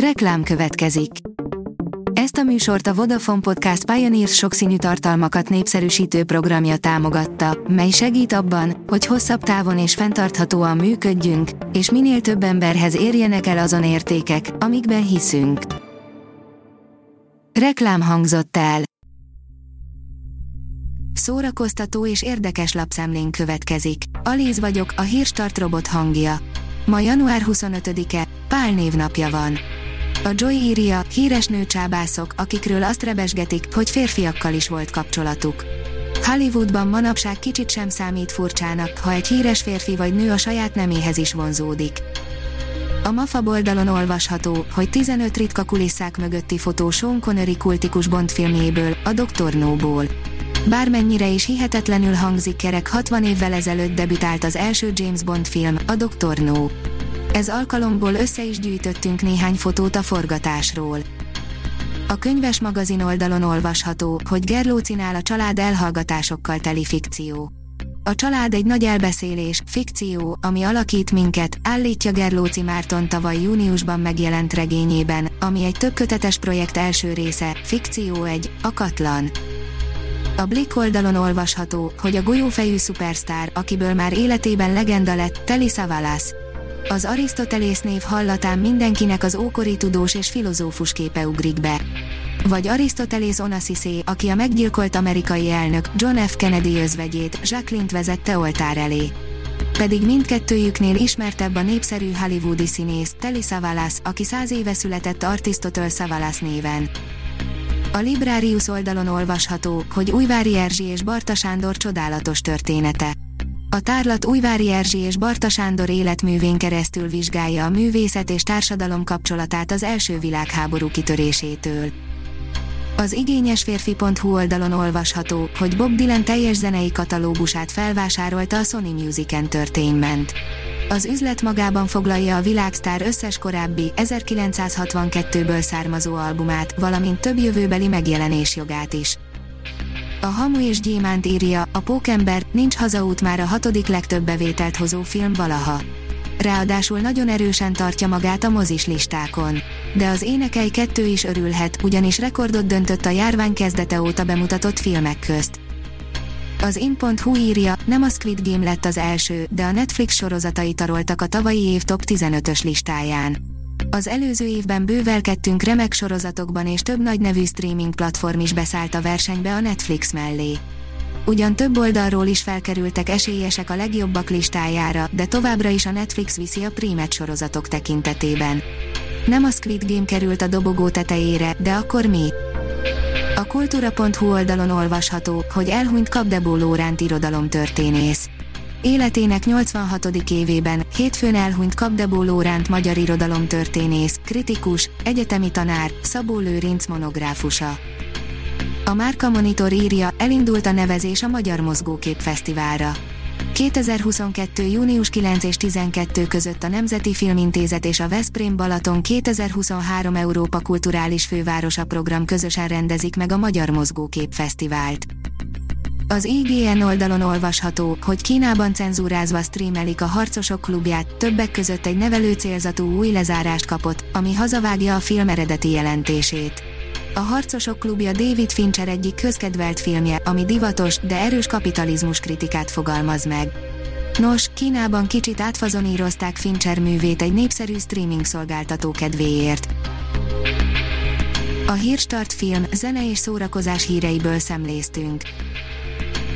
Reklám következik. Ezt a műsort a Vodafone Podcast Pioneers sokszínű tartalmakat népszerűsítő programja támogatta, mely segít abban, hogy hosszabb távon és fenntarthatóan működjünk, és minél több emberhez érjenek el azon értékek, amikben hiszünk. Reklám hangzott el. Szórakoztató és érdekes lapszemlén következik. Alíz vagyok, a hírstart robot hangja. Ma január 25-e, Pál névnapja van. A Joy írja, híres nőcsábászok, akikről azt rebesgetik, hogy férfiakkal is volt kapcsolatuk. Hollywoodban manapság kicsit sem számít furcsának, ha egy híres férfi vagy nő a saját neméhez is vonzódik. A MAFA oldalon olvasható, hogy 15 ritka kulisszák mögötti fotó Sean Connery kultikus Bond filmjéből, a Dr. No-ból. Bármennyire is hihetetlenül hangzik kerek 60 évvel ezelőtt debütált az első James Bond film, a Dr. No. Ez alkalomból össze is gyűjtöttünk néhány fotót a forgatásról. A könyves magazin oldalon olvasható, hogy Gerlócinál a család elhallgatásokkal teli fikció. A család egy nagy elbeszélés, fikció, ami alakít minket, állítja Gerlóci Márton tavaly júniusban megjelent regényében, ami egy többkötetes projekt első része, fikció egy, a Katlan. A Blick oldalon olvasható, hogy a golyófejű szupersztár, akiből már életében legenda lett, Teli Savalas. Az Arisztotelész név hallatán mindenkinek az ókori tudós és filozófus képe ugrik be. Vagy Arisztotelész Onassisé, aki a meggyilkolt amerikai elnök John F. Kennedy özvegyét, Jacqueline-t vezette oltár elé. Pedig mindkettőjüknél ismertebb a népszerű hollywoodi színész, Telly Savalas, aki száz éve született Aristotle Savalas néven. A Librarius oldalon olvasható, hogy Újvári Erzsi és Barta Sándor csodálatos története. A tárlat Újvári Erzsi és Barta Sándor életművén keresztül vizsgálja a művészet és társadalom kapcsolatát az első világháború kitörésétől. Az igényes férfi.hu oldalon olvasható, hogy Bob Dylan teljes zenei katalógusát felvásárolta a Sony Music Entertainment. Az üzlet magában foglalja a világsztár összes korábbi 1962-ből származó albumát, valamint több jövőbeli megjelenés jogát is. A Hamu és Gyémánt írja, a Pókember, nincs hazaút már a hatodik legtöbb bevételt hozó film valaha. Ráadásul nagyon erősen tartja magát a mozis listákon. De az énekei kettő is örülhet, ugyanis rekordot döntött a járvány kezdete óta bemutatott filmek közt. Az in.hu írja, nem a Squid Game lett az első, de a Netflix sorozatai taroltak a tavalyi év top 15-ös listáján. Az előző évben bővelkedtünk remek sorozatokban és több nagy nevű streaming platform is beszállt a versenybe a Netflix mellé. Ugyan több oldalról is felkerültek esélyesek a legjobbak listájára, de továbbra is a Netflix viszi a prímet sorozatok tekintetében. Nem a Squid Game került a dobogó tetejére, de akkor mi? A kultúra.hu oldalon olvasható, hogy elhunyt Kapdebó Lóránt irodalomtörténész. Életének 86. évében, hétfőn elhunyt Kapdebó Lóránt magyar irodalomtörténész, kritikus, egyetemi tanár, Szabó Lőrinc monográfusa. A Márka Monitor írja, elindult a nevezés a Magyar Mozgókép Fesztiválra. 2022. június 9 és 12 között a Nemzeti Filmintézet és a Veszprém Balaton 2023 Európa Kulturális Fővárosa program közösen rendezik meg a Magyar Mozgókép Fesztivált. Az IGN oldalon olvasható, hogy Kínában cenzúrázva streamelik a Harcosok klubját, többek között egy nevelő célzatú új lezárást kapott, ami hazavágja a film eredeti jelentését. A Harcosok klubja David Fincher egyik közkedvelt filmje, ami divatos, de erős kapitalizmus kritikát fogalmaz meg. Nos, Kínában kicsit átfazonírozták Fincher művét egy népszerű streaming szolgáltató kedvéért. A Hírstart film, zene és szórakozás híreiből szemléztünk.